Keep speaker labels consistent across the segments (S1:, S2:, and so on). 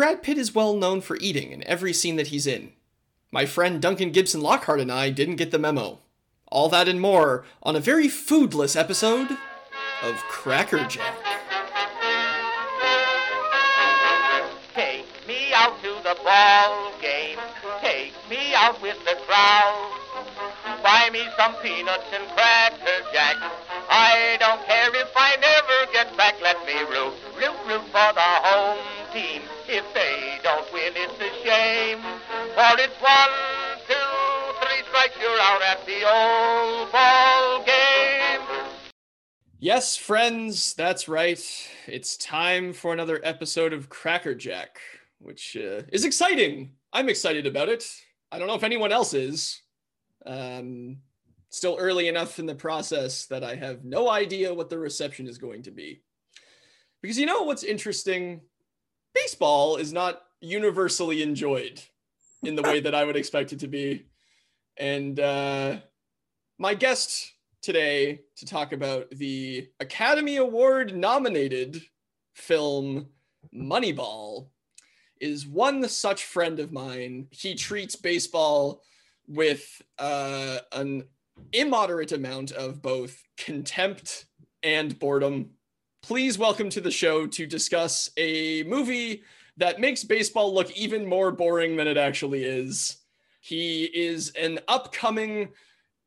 S1: Brad Pitt is well known for eating in every scene that he's in. My friend Duncan Gibson Lockhart and I didn't get the memo. All that and more on a very foodless episode of Cracker Jack.
S2: Take me out to the ball game. Take me out with the crowd. Buy me some peanuts and cracker jack. I don't care if I never get back. Let me root, root, root for the home team. One, two, three strikes, you're out at the old ball game.
S1: Yes, friends, that's right. It's time for another episode of Cracker Jack, which uh, is exciting. I'm excited about it. I don't know if anyone else is. Um, still early enough in the process that I have no idea what the reception is going to be. Because you know what's interesting? Baseball is not universally enjoyed in the way that I would expect it to be. And uh, my guest today to talk about the Academy Award nominated film Moneyball is one such friend of mine. He treats baseball with uh, an immoderate amount of both contempt and boredom. Please welcome to the show to discuss a movie that makes baseball look even more boring than it actually is. He is an upcoming,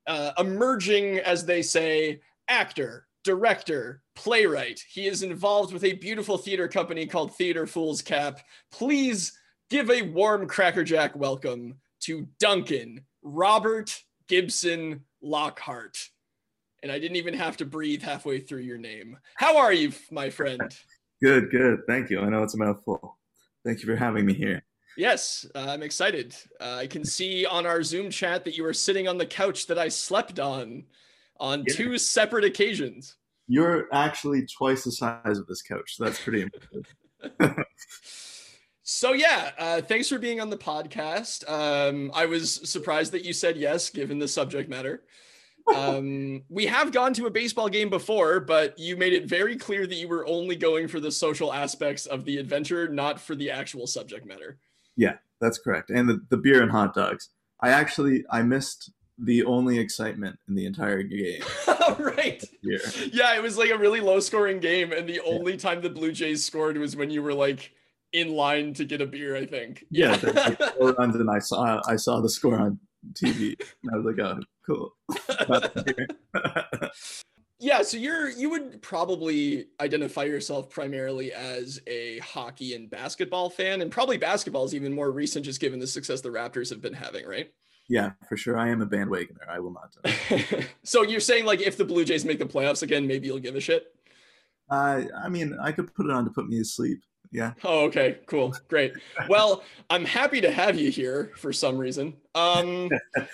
S1: uh, emerging, as they say, actor, director, playwright. He is involved with a beautiful theater company called Theater Fool's Cap. Please give a warm crackerjack welcome to Duncan Robert Gibson Lockhart. And I didn't even have to breathe halfway through your name. How are you, my friend?
S3: Good, good. Thank you. I know it's a mouthful. Thank you for having me here.
S1: Yes, uh, I'm excited. Uh, I can see on our Zoom chat that you are sitting on the couch that I slept on on
S3: Yeah.
S1: two separate occasions.
S3: You're actually twice the size of this couch. So that's pretty impressive.
S1: So yeah, uh, thanks for being on the podcast. Um, I was surprised that you said yes, given the subject matter. Um, we have gone to a baseball game before, but you made it very clear that you were only going for the social aspects of the adventure, not for the actual subject matter.
S3: Yeah, that's correct. And the, the beer and hot dogs. I actually I missed the only excitement in the entire game
S1: right.
S3: here.
S1: Yeah, it was like a really low scoring game, and the only time the Blue Jays scored was when you were like in line to get a beer, I think.
S3: Yeah, the, the four runs and I saw I saw the score on TV. And I was like, oh, cool.
S1: Yeah, so you're you would probably identify yourself primarily as a hockey and basketball fan, and probably basketball is even more recent, just given the success the Raptors have been having, right?
S3: yeah, for sure. I am a bandwagoner. I will not.
S1: so you're saying like if the Blue Jays make the playoffs again, maybe you'll give a shit.
S3: I I mean, I could put it on to put me to sleep. Yeah.
S1: Oh, okay, cool, great. Well, I'm happy to have you here for some reason. Um,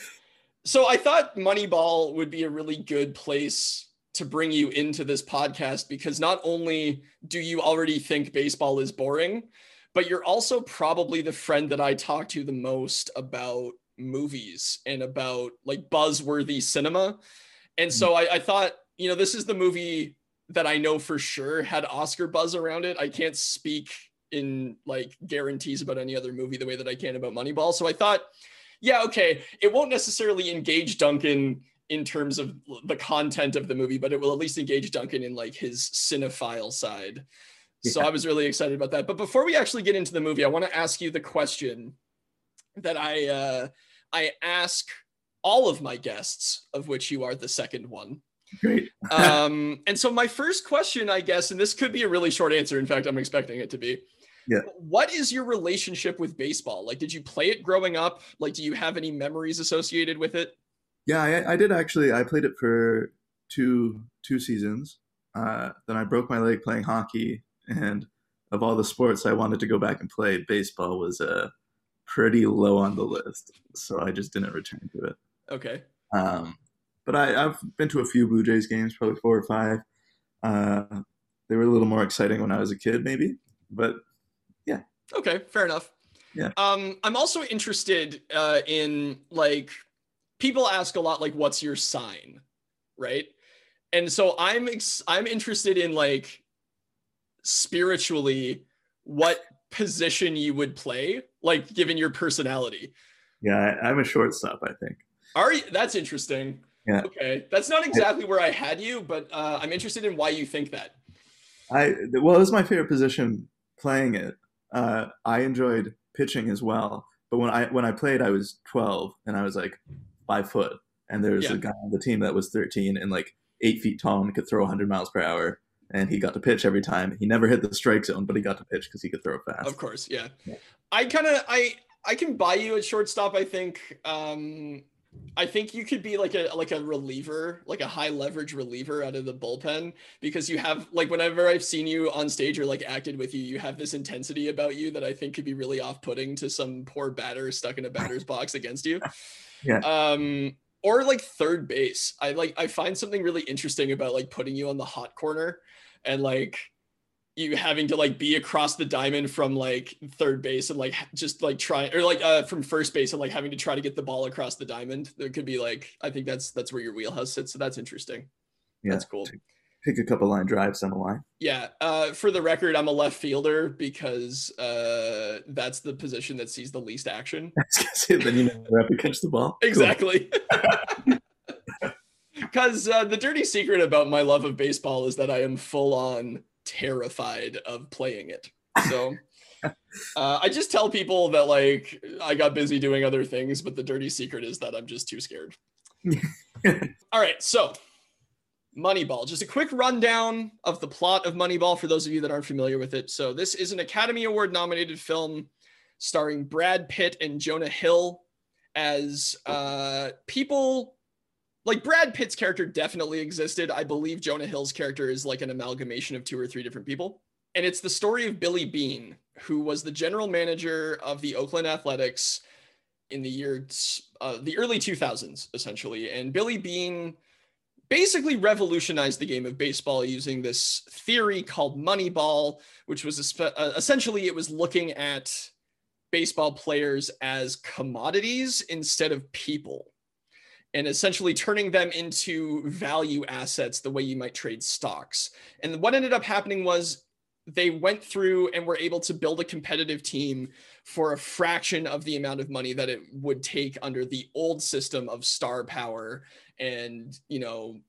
S1: so I thought Moneyball would be a really good place to bring you into this podcast because not only do you already think baseball is boring, but you're also probably the friend that I talk to the most about movies and about like buzzworthy cinema. And so I, I thought, you know, this is the movie that I know for sure had Oscar buzz around it. I can't speak in like guarantees about any other movie the way that I can about Moneyball. So I thought, yeah, okay, it won't necessarily engage Duncan in terms of the content of the movie, but it will at least engage Duncan in like his cinephile side. So I was really excited about that. But before we actually get into the movie, I want to ask you the question that I uh, I ask all of my guests, of which you are the second one.
S3: Great.
S1: Um, and so my first question, I guess, and this could be a really short answer. In fact, I'm expecting it to be.
S3: Yeah.
S1: What is your relationship with baseball? Like, did you play it growing up? Like, do you have any memories associated with it?
S3: Yeah, I, I did actually. I played it for two two seasons. Uh, then I broke my leg playing hockey, and of all the sports I wanted to go back and play, baseball was uh, pretty low on the list. So I just didn't return to it.
S1: Okay.
S3: Um, but I, I've been to a few Blue Jays games, probably four or five. Uh, they were a little more exciting when I was a kid, maybe. But yeah.
S1: Okay, fair enough.
S3: Yeah.
S1: Um, I'm also interested uh, in like people ask a lot like, "What's your sign?" Right, and so I'm ex- I'm interested in like spiritually what position you would play, like given your personality.
S3: Yeah, I, I'm a shortstop. I think.
S1: Are you? That's interesting.
S3: Yeah.
S1: Okay, that's not exactly where I had you, but uh, I'm interested in why you think that.
S3: I well, it was my favorite position playing it. Uh, I enjoyed pitching as well, but when I when I played, I was 12 and I was like five foot, and there was
S1: Yeah.
S3: a guy on the team that was 13 and like eight feet tall and could throw 100 miles per hour, and he got to pitch every time. He never hit the strike zone, but he got to pitch because he could throw fast.
S1: Of course, yeah.
S3: Yeah.
S1: I kind of I I can buy you at shortstop. I think. Um, I think you could be like a like a reliever, like a high leverage reliever out of the bullpen because you have like whenever I've seen you on stage or like acted with you, you have this intensity about you that I think could be really off putting to some poor batter stuck in a batter's box against you.
S3: Yeah.
S1: Um, or like third base. I like I find something really interesting about like putting you on the hot corner and like you having to like be across the diamond from like third base and like just like try or like uh from first base and like having to try to get the ball across the diamond. There could be like I think that's that's where your wheelhouse sits. So that's interesting.
S3: Yeah,
S1: That's cool.
S3: Pick a couple line drives down the line.
S1: Yeah. Uh for the record, I'm a left fielder because uh that's the position that sees the least action.
S3: then you never have to catch the ball.
S1: Exactly. Because uh, the dirty secret about my love of baseball is that I am full on terrified of playing it. So uh, I just tell people that like I got busy doing other things, but the dirty secret is that I'm just too scared. All right, so Moneyball. Just a quick rundown of the plot of Moneyball for those of you that aren't familiar with it. So this is an Academy Award nominated film starring Brad Pitt and Jonah Hill as uh, people like Brad Pitt's character definitely existed. I believe Jonah Hill's character is like an amalgamation of two or three different people. And it's the story of Billy Beane, who was the general manager of the Oakland Athletics in the years, uh, the early 2000s, essentially. And Billy Beane basically revolutionized the game of baseball using this theory called Moneyball, which was spe- uh, essentially it was looking at baseball players as commodities instead of people and essentially turning them into value assets the way you might trade stocks. And what ended up happening was they went through and were able to build a competitive team for a fraction of the amount of money that it would take under the old system of star power and, you know,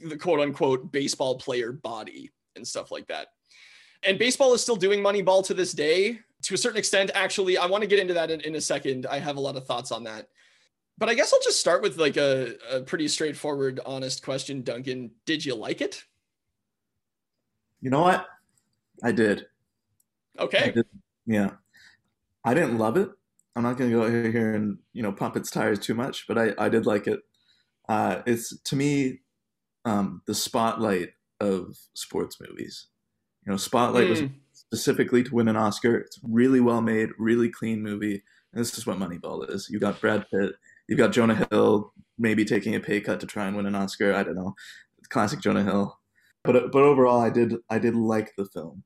S1: the quote unquote baseball player body and stuff like that. And baseball is still doing Moneyball to this day to a certain extent. Actually, I want to get into that in, in a second. I have a lot of thoughts on that but I guess I'll just start with like a, a pretty straightforward, honest question, Duncan. Did you like it?
S3: You know what? I did. I
S1: Okay.
S3: did. Yeah. I didn't love it. I'm not going to go out here and, you know, pump its tires too much, but I, I did like it. Uh, it's, to me, um, the spotlight of sports movies. You know, Spotlight was
S1: Mm,
S3: specifically to win an Oscar. It's really well made, really clean movie. And this is what Moneyball is. You got Brad Pitt, you've got Jonah Hill, maybe taking a pay cut to try and win an Oscar. I don't know, classic Jonah Hill. But uh, but overall, I did I did like the film,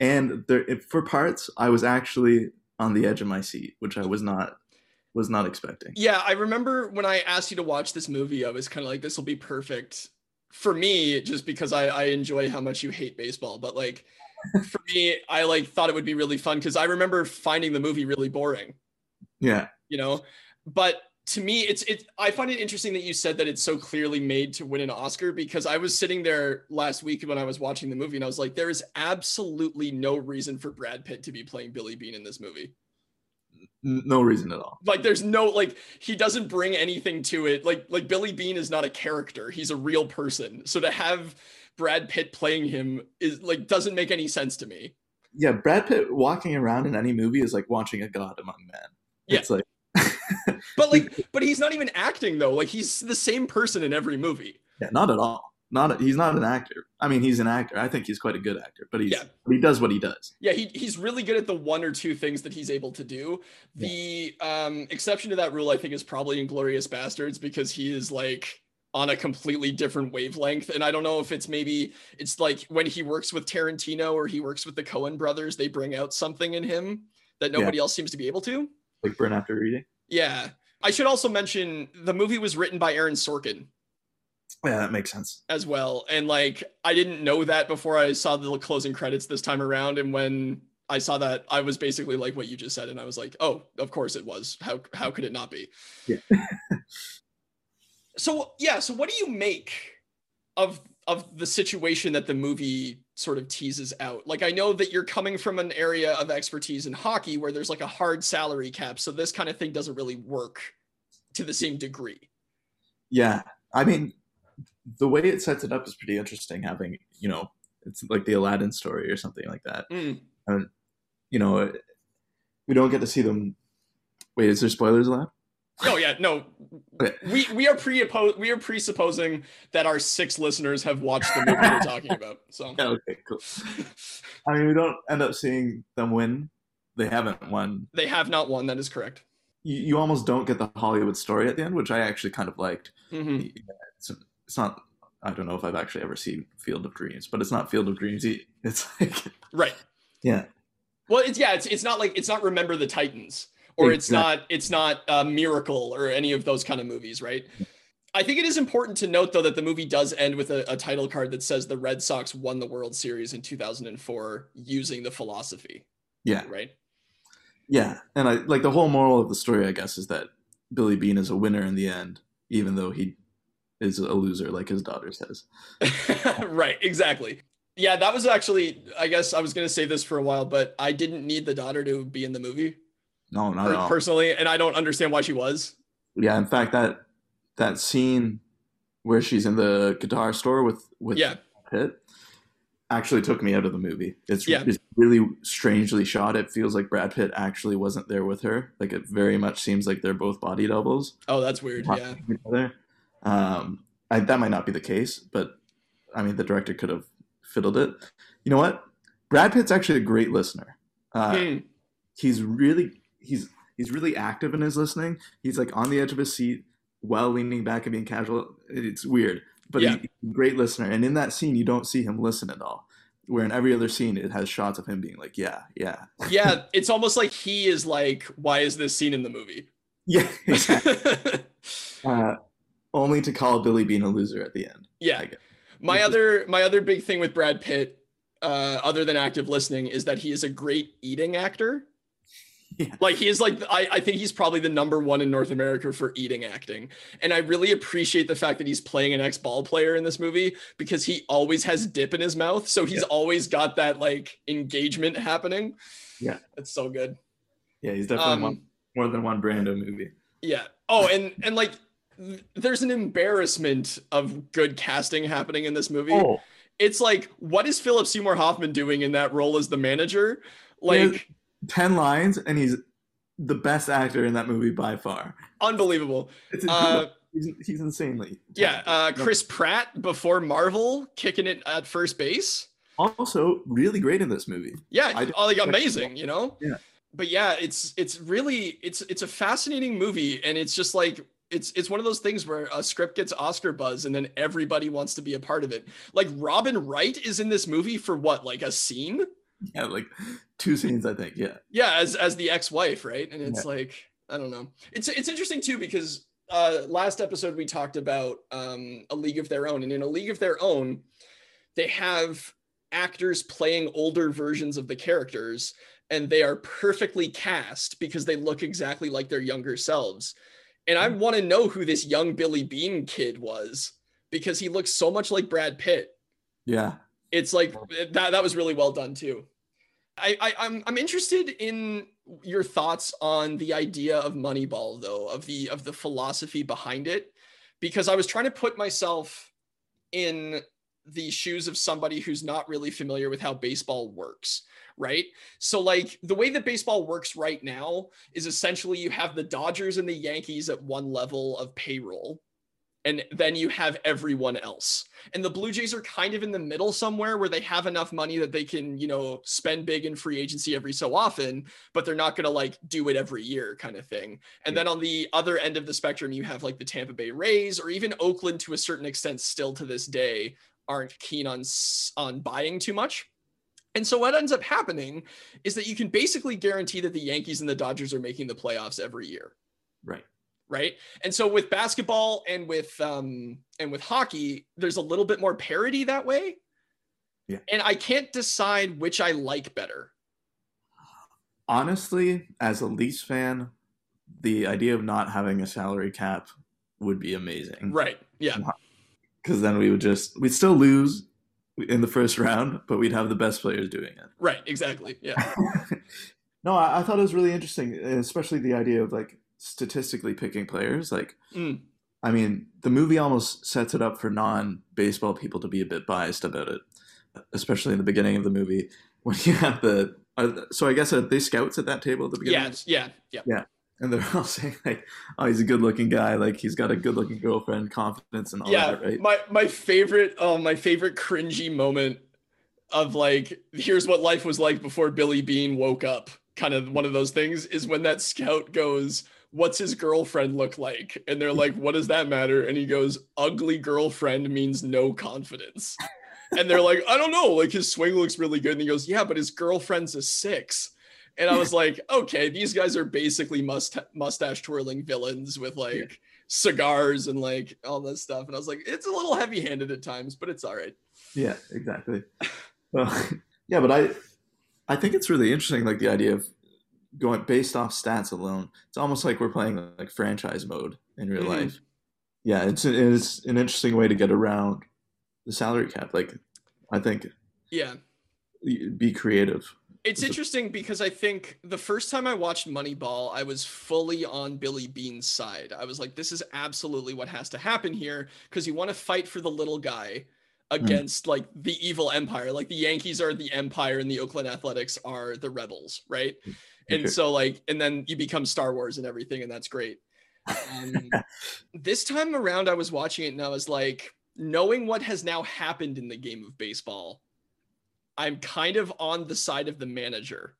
S3: and there for parts I was actually on the edge of my seat, which I was not was not expecting.
S1: yeah, I remember when I asked you to watch this movie, I was kind of like, this will be perfect for me, just because I, I enjoy how much you hate baseball. But like for me, I like thought it would be really fun because I remember finding the movie really boring.
S3: Yeah,
S1: you know but to me it's it i find it interesting that you said that it's so clearly made to win an oscar because i was sitting there last week when i was watching the movie and i was like there is absolutely no reason for brad pitt to be playing billy beane in this movie
S3: no reason at all.
S1: like there's no like he doesn't bring anything to it like like billy beane is not a character he's a real person so to have brad pitt playing him is like doesn't make any sense to me
S3: Yeah, Brad Pitt walking around in any movie is like watching a god among men.
S1: Yeah.
S3: It's like
S1: but like but he's not even acting though like he's the same person in every movie
S3: Yeah, not at all. Not he's not an actor. I mean, he's an actor. I think he's quite a good actor, but he's
S1: Yeah.
S3: he does what he does.
S1: Yeah, he, he's really good at the one or two things that he's able to do. The um, exception to that rule, I think, is probably Inglourious Basterds because he is like on a completely different wavelength. And I don't know if it's maybe it's like when he works with Tarantino or he works with the Coen brothers, they bring out something in him that
S3: Yeah.
S1: nobody else seems to be able to.
S3: Like burn after reading.
S1: Yeah. I should also mention the movie was written by Aaron Sorkin
S3: Yeah, that makes sense.
S1: as well. And like I didn't know that before I saw the closing credits this time around. And when I saw that. I was basically like what you just said, and I was like, oh, of course it was. How how could it not be?
S3: Yeah.
S1: so yeah, so what do you make of of the situation that the movie sort of teases out? Like I know that you're coming from an area of expertise in hockey where there's like a hard salary cap, so this kind of thing doesn't really work to the same degree.
S3: Yeah, I mean, the way it sets it up is pretty interesting. Having you know, it's like the Aladdin story or something like that.
S1: Mm.
S3: And you know, we don't get to see them. Wait, is there spoilers allowed?
S1: Oh yeah, no. We we are pre we are presupposing that our six listeners have watched the movie we're talking about. So
S3: Yeah, okay, cool. I mean, we don't end up seeing them win. They haven't won.
S1: they have not won. That is correct.
S3: You, you almost don't get the Hollywood story at the end, which I actually kind of liked.
S1: hmm
S3: It's, it's not. I don't know if I've actually ever seen Field of Dreams, but it's not Field of Dreams. It's like,
S1: Right.
S3: yeah,
S1: Well, it's yeah. It's it's not like it's not Remember the Titans or it's not it's not a Miracle or any of those kind of movies, right? I think it is important to note though that the movie does end with a, a title card that says the Red Sox won the World Series in 2004 using the philosophy,
S3: yeah,
S1: right?
S3: yeah. And I like the whole moral of the story. I guess is that Billy Beane is a winner in the end, even though he is a loser, like his daughter says.
S1: right, exactly. Yeah, that was actually, I guess I was going to say this for a while, but I didn't need the daughter to be in the movie
S3: No, not
S1: per-
S3: all.
S1: personally, and I don't understand why she was.
S3: yeah, in fact, that that scene where she's in the guitar store with with
S1: Yeah.
S3: Pitt actually took me out of the movie. It's,
S1: Yeah.
S3: it's really strangely shot. It feels like Brad Pitt actually wasn't there with her. Like it very much seems like they're both body doubles.
S1: Oh, that's weird. Yeah.
S3: Um, I, that might not be the case, but I mean, the director could have fiddled it. You know what? Brad Pitt's actually a great listener. Uh,
S1: Hmm.
S3: he's really he's he's really active in his listening. He's like on the edge of his seat while leaning back and being casual. It's weird, but
S1: Yeah.
S3: he's a great listener. And in that scene, you don't see him listen at all. Where in every other scene, it has shots of him being like, "Yeah, yeah,
S1: yeah, it's almost like he is like, why is this scene in the movie?
S3: yeah." exactly. uh, only to call Billy being a loser at the end.
S1: yeah. My other my other big thing with Brad Pitt, uh, other than active listening, is that he is a great eating actor.
S3: Yeah.
S1: Like he is like I, I think he's probably the number one in North America for eating acting. And I really appreciate the fact that he's playing an ex-ball player in this movie because he always has dip in his mouth. So he's
S3: Yeah.
S1: always got that like engagement happening.
S3: Yeah.
S1: It's so good.
S3: Yeah, he's definitely
S1: Um,
S3: one, more than one Brando movie.
S1: Yeah. Oh, and and like there's an embarrassment of good casting happening in this movie.
S3: Oh,
S1: It's like, what is Philip Seymour Hoffman doing in that role as the manager? Like,
S3: 10 lines, and he's the best actor in that movie by far.
S1: unbelievable. Uh,
S3: he's, he's insanely.
S1: yeah, uh, Chris Pratt before Marvel kicking it at first base.
S3: also really great in this movie.
S1: Yeah, oh, like amazing, you know.
S3: Yeah.
S1: But yeah, it's it's really it's it's a fascinating movie, and it's just like it's it's one of those things where a script gets Oscar buzz, and then everybody wants to be a part of it. Like Robin Wright is in this movie for what, like a scene?
S3: Yeah, like two scenes, I think. Yeah.
S1: Yeah, as as the ex-wife, right? And it's like I don't know. It's it's interesting too because uh last episode we talked about um a league of their own and in a league of their own they have actors playing older versions of the characters and they are perfectly cast because they look exactly like their younger selves. And I want to know who this young Billy Beane kid was because he looks so much like Brad Pitt
S3: Yeah.
S1: it's like that that was really well done too I, I i'm i'm interested in your thoughts on the idea of moneyball though of the of the philosophy behind it. Because i was trying to put myself in the shoes of somebody who's not really familiar with how baseball works right? So like the way that baseball works right now is essentially you have the dodgers and the yankees at one level of payroll and then you have everyone else and the Blue Jays are kind of in the middle somewhere where they have enough money that they can, you know, spend big in free agency every so often, but they're not going to like do it every year kind of thing. And then on the other end of the spectrum, you have like the Tampa Bay Rays or even Oakland to a certain extent still to this day aren't keen on on buying too much. And so what ends up happening is that you can basically guarantee that the Yankees and the Dodgers are making the playoffs every year
S3: Right.
S1: Right and so with basketball and with um and with hockey there's a little bit more parity that way
S3: Yeah.
S1: and i can't decide which i like better
S3: honestly, as a Leafs fan, the idea of not having a salary cap would be amazing.
S1: Right. Yeah.
S3: Because then we would just we'd still lose in the first round, but we'd have the best players doing it.
S1: Right. Exactly. Yeah.
S3: no, I, I, thought it was really interesting, especially the idea of like statistically picking players. Like,
S1: mm.
S3: I mean, the movie almost sets it up for non-baseball people to be a bit biased about it, especially in the beginning of the movie when you have the. Uh, so I guess uh, they scouts at that table at the beginning.
S1: Yes. Yeah. Yeah.
S3: Yeah and they're all saying like, "Oh, he's a good-looking guy. Like he's got a good-looking girlfriend, confidence, and all
S1: yeah,
S3: that." Right?
S1: My my favorite, oh, my favorite cringy moment of like, here's what life was like before Billy Beane woke up. Kind of one of those things is when that scout goes, "What's his girlfriend look like?" And they're like, "What does that matter?" And he goes, "Ugly girlfriend means no confidence." And they're like, "I don't know. Like his swing looks really good." And he goes, "Yeah, but his girlfriend's a six. And I was like, okay, these guys are basically must mustache twirling villains with like yeah. cigars and like all this stuff. And I was like, it's a little heavy handed at times, but it's all right.
S3: Yeah, exactly. well, yeah, but I, I think it's really interesting, like the idea of going based off stats alone. It's almost like we're playing like franchise mode in real mm-hmm. life. Yeah, it's it's an interesting way to get around the salary cap. Like, I think.
S1: Yeah.
S3: Be creative.
S1: It's interesting because I think the first time I watched Moneyball, I was fully on Billy Beane's side. I was like, this is absolutely what has to happen here because you want to fight for the little guy hmm. against mm. like the evil empire. Like the Yankees are the empire and the Oakland Athletics are the rebels, right? And so like, and then you become Star Wars and everything, and that's great. Um, this time around, I was watching it and I was like, knowing what has now happened in the game of baseball I'm kind of on the side of the manager.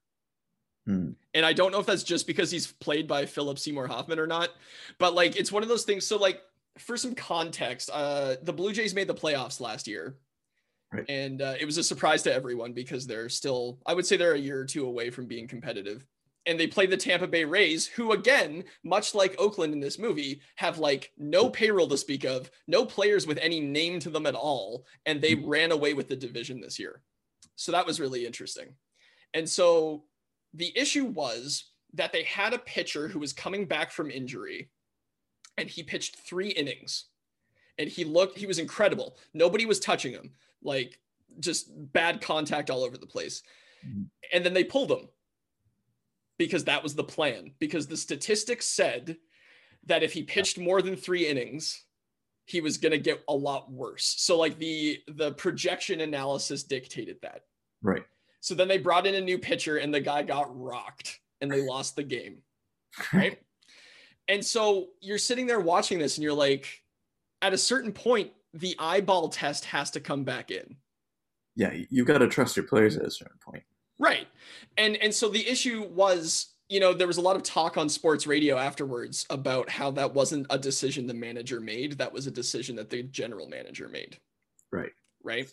S3: Hmm.
S1: And I don't know if that's just because he's played by Philip Seymour Hoffman or not, but like it's one of those things. So, like, for some context, uh, the Blue Jays made the playoffs last year.
S3: Right.
S1: And uh, it was a surprise to everyone because they're still, I would say they're a year or two away from being competitive. And they played the Tampa Bay Rays, who, again, much like Oakland in this movie, have like no payroll to speak of, no players with any name to them at all. And they mm-hmm. ran away with the division this year. So that was really interesting. And so the issue was that they had a pitcher who was coming back from injury and he pitched three innings and he looked, he was incredible. Nobody was touching him, like just bad contact all over the place. Mm-hmm. And then they pulled him because that was the plan, because the statistics said that if he pitched more than three innings, he was going to get a lot worse. So like the the projection analysis dictated that.
S3: Right.
S1: So then they brought in a new pitcher and the guy got rocked and they lost the game. Right? and so you're sitting there watching this and you're like at a certain point the eyeball test has to come back in.
S3: Yeah, you got to trust your players at a certain point.
S1: Right. And and so the issue was you know, there was a lot of talk on sports radio afterwards about how that wasn't a decision the manager made. That was a decision that the general manager made.
S3: Right.
S1: Right.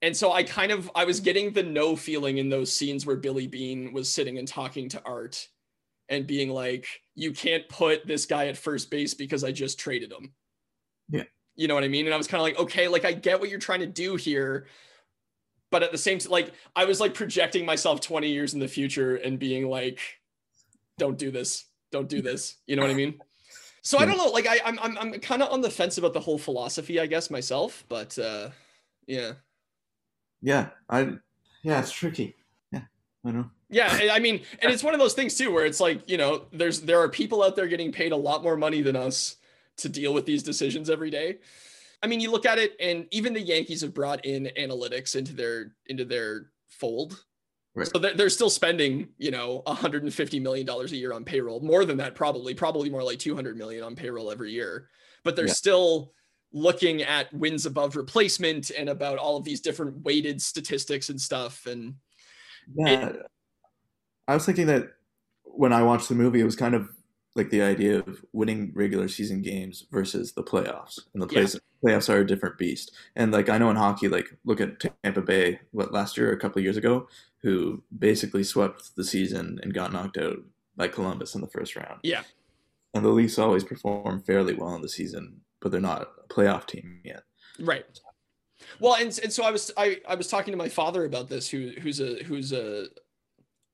S1: And so I kind of I was getting the no feeling in those scenes where Billy Beane was sitting and talking to Art and being like, you can't put this guy at first base because I just traded him.
S3: Yeah.
S1: You know what I mean? And I was kind of like, okay, like I get what you're trying to do here. But at the same time, like I was like projecting myself 20 years in the future and being like, don't do this. Don't do this. You know what I mean? So I don't know. Like I, I'm, I'm, I'm kind of on the fence about the whole philosophy, I guess myself. But uh, yeah.
S3: Yeah, I. Yeah, it's tricky. Yeah, I know.
S1: Yeah, I mean, and it's one of those things too, where it's like you know, there's there are people out there getting paid a lot more money than us to deal with these decisions every day. I mean, you look at it, and even the Yankees have brought in analytics into their into their fold Right. So they're still spending, you know, 150 million dollars a year on payroll, more than that probably, probably more like 200 million on payroll every year. But they're yeah. still looking at wins above replacement and about all of these different weighted statistics and stuff. And
S3: yeah, it, I was thinking that when I watched the movie, it was kind of like the idea of winning regular season games versus the playoffs, and the playoffs, yeah. playoffs are a different beast. And like I know in hockey, like look at Tampa Bay, what last year, or a couple years ago, who basically swept the season and got knocked out by Columbus in the first round.
S1: Yeah.
S3: And the Leafs always perform fairly well in the season, but they're not a playoff team yet.
S1: Right. Well, and, and so I was I, I was talking to my father about this, who who's a who's a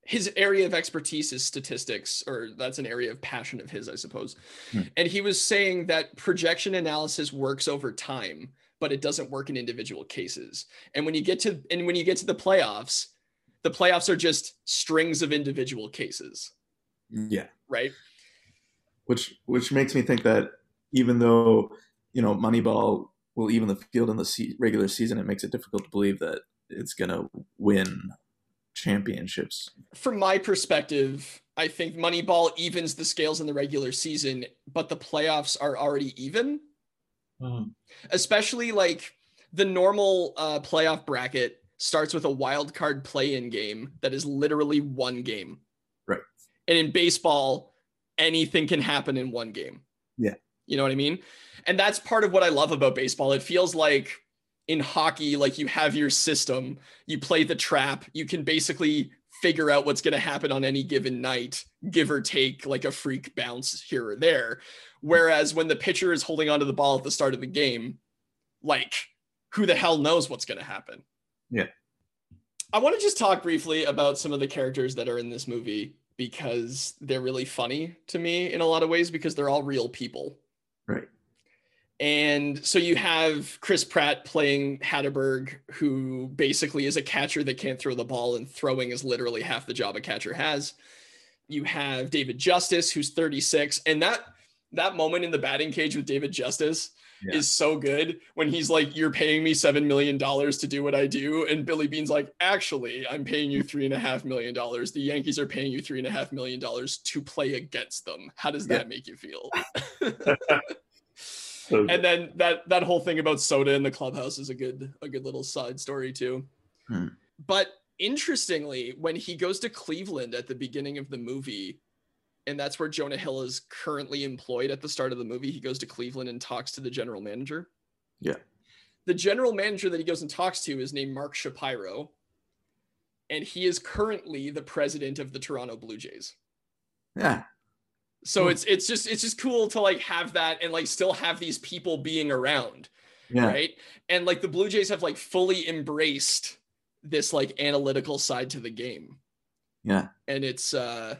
S1: his area of expertise is statistics, or that's an area of passion of his, I suppose.
S3: Hmm.
S1: And he was saying that projection analysis works over time, but it doesn't work in individual cases. And when you get to and when you get to the playoffs, the playoffs are just strings of individual cases,
S3: Yeah.
S1: right?
S3: Which which makes me think that even though you know Moneyball will even the field in the se- regular season, it makes it difficult to believe that it's gonna win championships.
S1: From my perspective, I think Moneyball evens the scales in the regular season, but the playoffs are already even. especially like the normal uh, playoff bracket starts with a wild card play-in game that is literally one game.
S3: Right.
S1: And in baseball, anything can happen in one game.
S3: Yeah.
S1: You know what I mean? And that's part of what I love about baseball. It feels like in hockey, like you have your system, you play the trap, you can basically figure out what's going to happen on any given night, give or take like a freak bounce here or there. Whereas when the pitcher is holding onto the ball at the start of the game, like who the hell knows what's going to happen?
S3: Yeah.
S1: I want to just talk briefly about some of the characters that are in this movie because they're really funny to me in a lot of ways because they're all real people. And so you have Chris Pratt playing Hatteberg, who basically is a catcher that can't throw the ball, and throwing is literally half the job a catcher has. You have David Justice, who's 36, and that that moment in the batting cage with David Justice
S3: Yeah.
S1: is so good when he's like, "You're paying me seven million dollars to do what I do," and Billy Beane's like, "Actually, I'm paying you three and a half million dollars. The Yankees are paying you three and a half million dollars to play against them. How does
S3: Yeah.
S1: that make you feel?"
S3: So
S1: and then that that whole thing about soda in the clubhouse is a good a good little side story too.
S3: Hmm.
S1: but interestingly when he goes to cleveland at the beginning of the movie and that's where jonah hill is currently employed at the start of the movie he goes to cleveland and talks to the general manager.
S3: Yeah.
S1: the general manager that he goes and talks to is named mark shapiro and he is currently the president of the toronto blue jays.
S3: Yeah,
S1: so
S3: Hmm.
S1: it's it's just it's just cool to like have that and like still have these people being around
S3: yeah,
S1: right? And like the blue jays have like fully embraced this like analytical side to the game.
S3: Yeah,
S1: and it's uh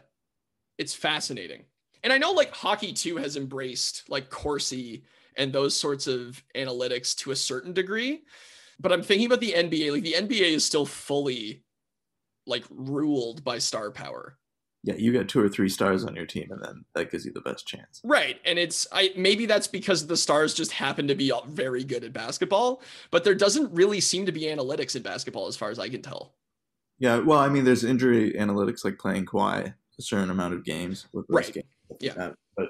S1: it's fascinating. And i know like hockey too has embraced like corsi and those sorts of analytics to a certain degree. But i'm thinking about the nba like the nba is still fully like ruled by star power
S3: yeah. You get two or three stars on your team, and then that gives you the best chance.
S1: Right. And it's I maybe that's because the stars just happen to be very good at basketball, but there doesn't really seem to be analytics in basketball as far as I can tell.
S3: Yeah, well, I mean, there's injury analytics like playing Kawhi a certain amount of games with
S1: Right.
S3: like
S1: Yeah.
S3: that. But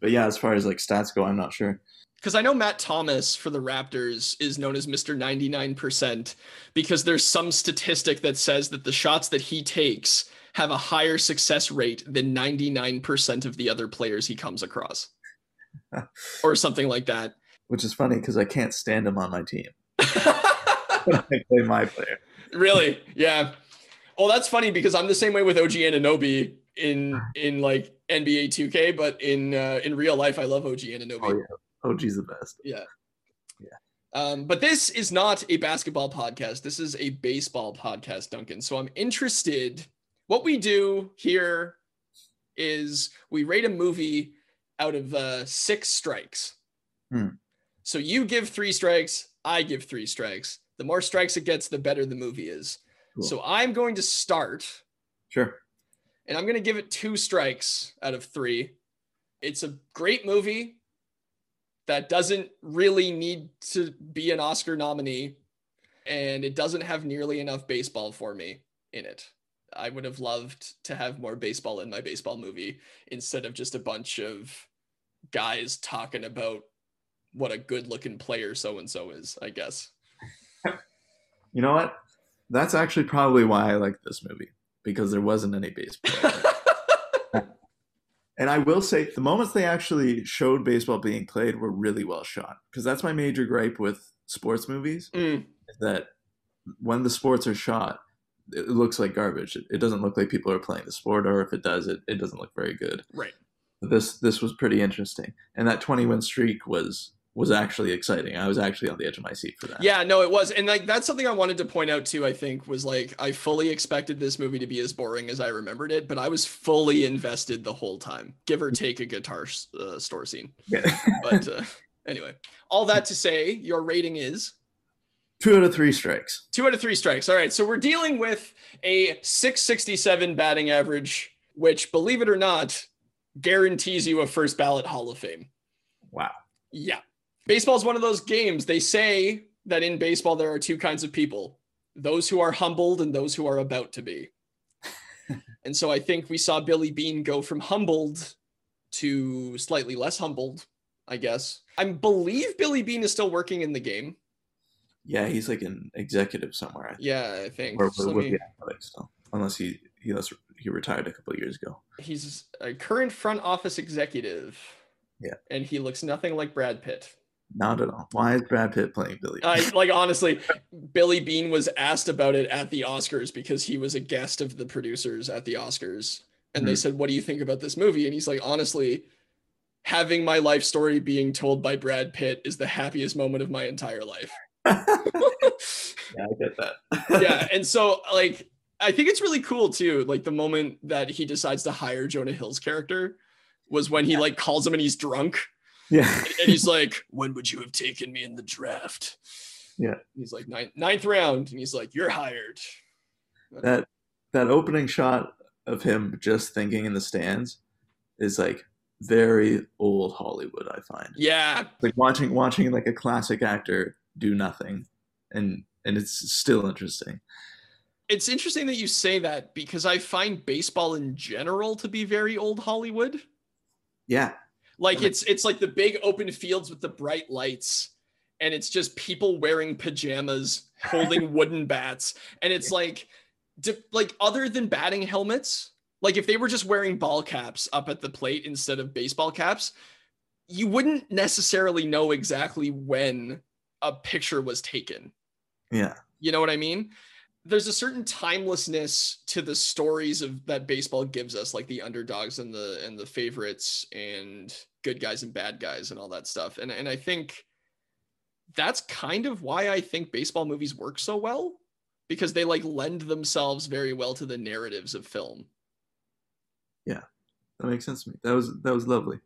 S3: but yeah, as far as like stats go, I'm not sure.
S1: Because I know Matt Thomas for the Raptors is known as Mr. 99% because there's some statistic that says that the shots that he takes have a higher success rate than 99% of the other players he comes across. or something like that.
S3: Which is funny because I can't stand him on my team. When I play my player.
S1: really? Yeah. Well, that's funny because I'm the same way with OG Anunoby in in like NBA 2K, but in uh, in real life, I love OG Anunoby.
S3: Oh yeah, OG's the best.
S1: Yeah.
S3: Yeah.
S1: Um, but this is not a basketball podcast. This is a baseball podcast, Duncan. So I'm interested. What we do here is we rate a movie out of uh, six strikes.
S3: Hmm.
S1: So you give three strikes, I give three strikes. The more strikes it gets, the better the movie is.
S3: Cool.
S1: So I'm going to start
S3: Sure.
S1: and I'm going to give it two strikes out of three. It's a great movie that doesn't really need to be an Oscar nominee, and it doesn't have nearly enough baseball for me in it. I would have loved to have more baseball in my baseball movie instead of just a bunch of guys talking about what a good looking player so and so is, I guess.
S3: You know what? That's actually probably why I like this movie because there wasn't any baseball. and I will say the moments they actually showed baseball being played were really well shot because that's my major gripe with sports movies
S1: Mm,
S3: that when the sports are shot, it looks like garbage. It, it doesn't look like people are playing the sport, or if it does, it, it doesn't look very good.
S1: right.
S3: This this was pretty interesting, and that twenty win streak was was actually exciting. I was actually on the edge of my seat for that.
S1: Yeah, no, it was. And like that's something I wanted to point out too, I think, was like I fully expected this movie to be as boring as I remembered it, but I was fully invested the whole time, give or take a guitar uh, store scene.
S3: Yeah.
S1: But uh, anyway, all that to say, your rating is
S3: Two out of three strikes.
S1: two out of three strikes. All right, so we're dealing with a 667 batting average, which, believe it or not, guarantees you a first ballot Hall of Fame.
S3: Wow.
S1: Yeah. Baseball is one of those games. They say that in baseball, there are two kinds of people those who are humbled and those who are about to be. and so I think we saw Billy Beane go from humbled to slightly less humbled, I guess. I believe Billy Beane is still working in the game.
S3: Yeah, he's like an executive somewhere. I think.
S1: Yeah, I think.
S3: Or, or with
S1: me-
S3: the athletics still, unless he he less, he retired a couple of years ago.
S1: he's a current front office executive.
S3: Yeah.
S1: And he looks nothing like Brad Pitt.
S3: Not at all. Why is Brad Pitt playing Billy? Beane?
S1: I like honestly, Billy Beane was asked about it at the Oscars because he was a guest of the producers at the Oscars. And they
S3: Hmm.
S1: said, What do you think about this movie? And he's like, honestly, having my life story being told by Brad Pitt is the happiest moment of my entire life.
S3: Yeah, I get that.
S1: yeah. And so like I think it's really cool too. Like the moment that he decides to hire Jonah Hill's character was when he like calls him and he's drunk.
S3: yeah.
S1: and he's like, "When would you have taken me in the draft?"
S3: Yeah.
S1: He's like ninth, ninth round, and he's like, "You're hired."
S3: that that opening shot of him just thinking in the stands is like very old Hollywood. I find
S1: Yeah,
S3: like watching watching like a classic actor do nothing, and and it's still interesting.
S1: it's interesting that you say that because I find baseball in general to be very old Hollywood.
S3: Yeah,
S1: Like it's it's like the big open fields with the bright lights, and it's just people wearing pajamas, holding wooden bats, and it's like, di- like other than batting helmets, like if they were just wearing ball caps up at the plate instead of baseball caps, you wouldn't necessarily know exactly when a picture was taken.
S3: yeah,
S1: You know what I mean? There's a certain timelessness to the stories of that baseball gives us, like the underdogs and the and the favorites and good guys and bad guys and all that stuff. And and I think that's kind of why I think baseball movies work so well because they like lend themselves very well to the narratives of film. Yeah.
S3: That makes sense to me. That was that was lovely.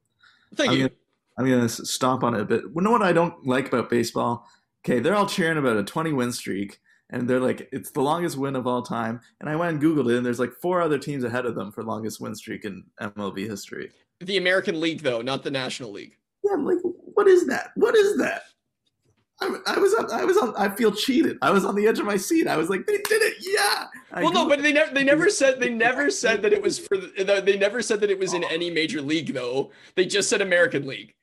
S1: Thank
S3: I'm
S1: you.
S3: gonna, I'm gonna s- stomp on it a bit. You know what I don't like about baseball? Okay, they're all cheering about a 20 win streak, and they're like, it's the longest win of all time. And I went and googled it, and there's like four other teams ahead of them for longest win streak in MLB history.
S1: The American League though, not the National League.
S3: Yeah, I'm like, what is that? What is that? I, I was on. I was on. I feel cheated. I was on the edge of my seat. I was like, they did it. Yeah. I
S1: Well, no, but they never they never said they never said that it was for the, they never said that it was in any major league though. They just said American League.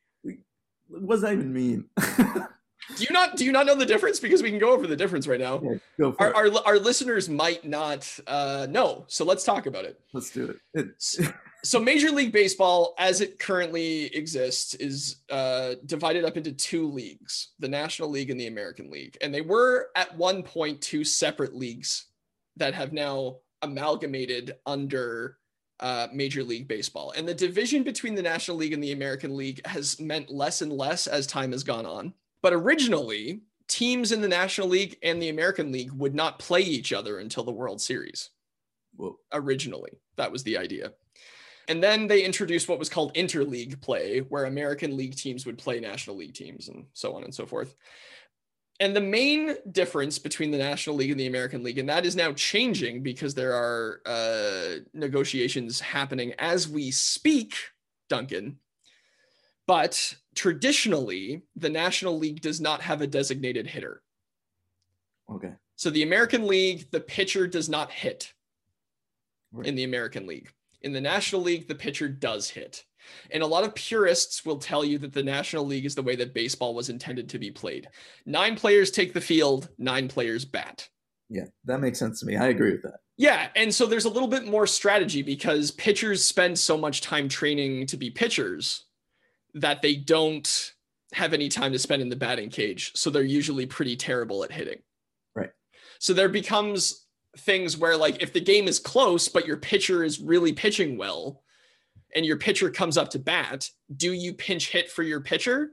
S3: What does that even mean?
S1: Do you not do you not know the difference? Because we can go over the difference right now.
S3: Yeah, go for
S1: Our, our our listeners might not uh, know, so let's talk about it.
S3: Let's do it. it
S1: So Major League Baseball, as it currently exists, is uh, divided up into two leagues: the National League and the American League. And they were at one point two separate leagues that have now amalgamated under uh, Major League Baseball. And the division between the National League and the American League has meant less and less as time has gone on. But originally, teams in the National League and the American League would not play each other until the World Series.
S3: Whoa.
S1: Originally, that was the idea. And then they introduced what was called interleague play, where American League teams would play National League teams and so on and so forth. And the main difference between the National League and the American League, and that is now changing because there are uh, negotiations happening as we speak, Duncan. But traditionally, the National League does not have a designated hitter.
S3: Okay.
S1: So the American League, the pitcher does not hit
S3: Right.
S1: in the American League. In the National League, the pitcher does hit. And a lot of purists will tell you that the National League is the way that baseball was intended to be played. Nine players take the field, nine players bat.
S3: Yeah, that makes sense to me. I agree with that.
S1: Yeah, and so there's a little bit more strategy because pitchers spend so much time training to be pitchers that they don't have any time to spend in the batting cage. So they're usually pretty terrible at hitting.
S3: Right.
S1: So there becomes things where like if the game is close but your pitcher is really pitching well and your pitcher comes up to bat, do you pinch hit for your pitcher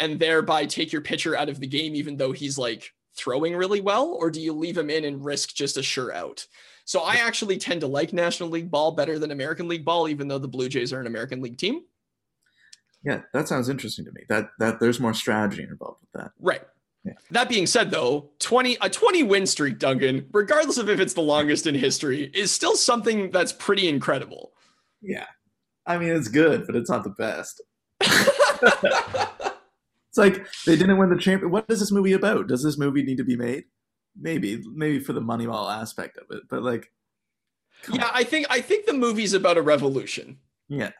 S1: and thereby take your pitcher out of the game, even though he's like throwing really well? Or do you leave him in and risk just a sure out? So I actually tend to like National League ball better than American League ball, even though the Blue Jays are an American League team.
S3: Yeah, that sounds interesting to me. That that there's more strategy involved with that.
S1: Right.
S3: Yeah.
S1: That being said, though, 20 a 20 win streak, Duncan, regardless of if it's the longest in history, is still something that's pretty incredible.
S3: Yeah. I mean, it's good, but it's not the best. It's like they didn't win the champion. What is this movie about? Does this movie need to be made? Maybe, maybe for the Moneyball aspect of it, but like,
S1: yeah, I think I think the movie's about a revolution.
S3: yeah,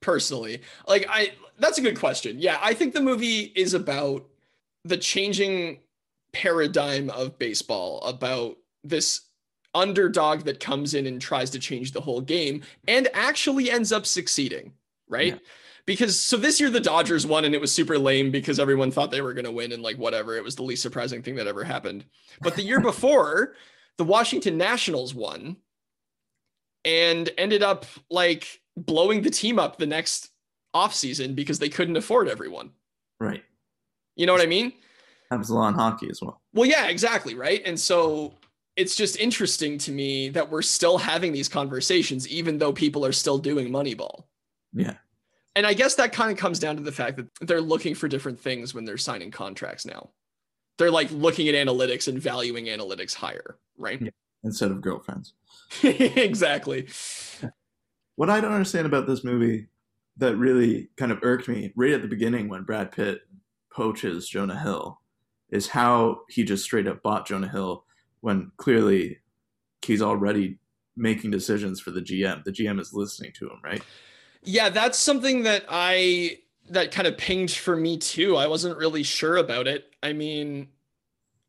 S1: personally like i that's a good question yeah i think the movie is about the changing paradigm of baseball about this underdog that comes in and tries to change the whole game and actually ends up succeeding right
S3: Yeah.
S1: because so this year the dodgers won and it was super lame because everyone thought they were going to win and like whatever it was the least surprising thing that ever happened but the year before the washington nationals won and ended up like blowing the team up the next offseason because they couldn't afford everyone.
S3: right.
S1: You know what I mean?
S3: Happens a lot in hockey as well.
S1: Well, yeah, exactly. Right. And so it's just interesting to me that we're still having these conversations, even though people are still doing Moneyball.
S3: Yeah,
S1: And I guess that kind of comes down to the fact that they're looking for different things when they're signing contracts now. They're like looking at analytics and valuing analytics higher, right?
S3: Yeah. instead of girlfriends.
S1: exactly.
S3: What I don't understand about this movie that really kind of irked me right at the beginning when Brad Pitt poaches Jonah Hill is how he just straight up bought Jonah Hill when clearly he's already making decisions for the GM. The GM is listening to him, right?
S1: Yeah, that's something that I that kind of pinged for me too. I wasn't really sure about it. I mean,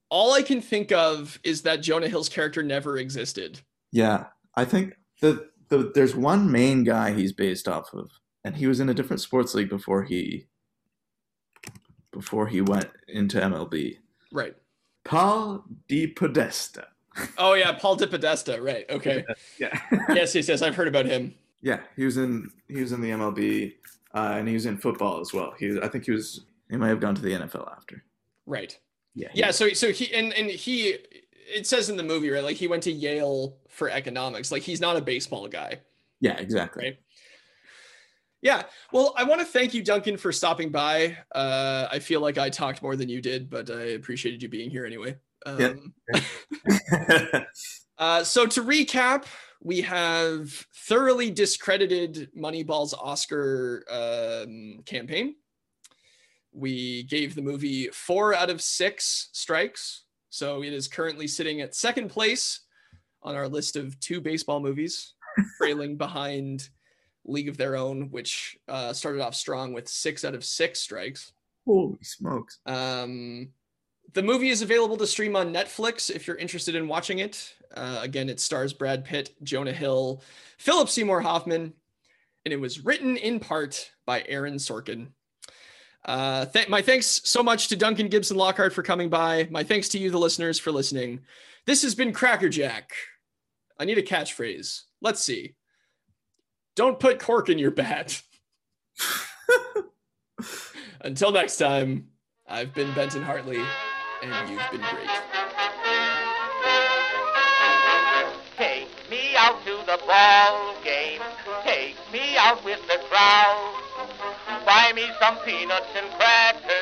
S1: all I can think of is that Jonah Hill's character never existed.
S3: Yeah, I think that the, there's one main guy he's based off of, and he was in a different sports league before he before he went into MLB.
S1: Right.
S3: Paul DePodesta.
S1: Oh yeah, Paul DePodesta. Right. Okay.
S3: Yeah,
S1: yes, yes, yes. I've heard about him.
S3: yeah, he was in he was in the MLB, uh, and he was in football as well. He, I think he was he might have gone to the NFL after.
S1: Right.
S3: Yeah,
S1: Yeah. So so he and and he it says in the movie right like he went to Yale for economics. Like he's not a baseball guy.
S3: yeah, exactly.
S1: Right. Yeah. Well, I want to thank you, Duncan, for stopping by. Uh, I feel like I talked more than you did, but I appreciated you being here anyway. Um, uh, so to recap, we have thoroughly discredited Moneyball's Oscar um, campaign. We gave the movie four out of six strikes. So it is currently sitting at second place on our list of two baseball movies, trailing behind League of Their Own, which uh, started off strong with six out of six strikes.
S3: Holy smokes!
S1: Um, the movie is available to stream on Netflix if you're interested in watching it. Uh, again, it stars Brad Pitt, Jonah Hill, Philip Seymour Hoffman, and it was written in part by Aaron Sorkin. Uh, th- my thanks so much to Duncan Gibson Lockhart for coming by. My thanks to you, the listeners, for listening. This has been Crackerjack. I need a catchphrase. Let's see. Don't put cork in your bat. Until next time, I've been Benton Hartley, and you've been great.
S2: Take me out to the ball game. Take me out with the crowd. Buy me some peanuts and crackers.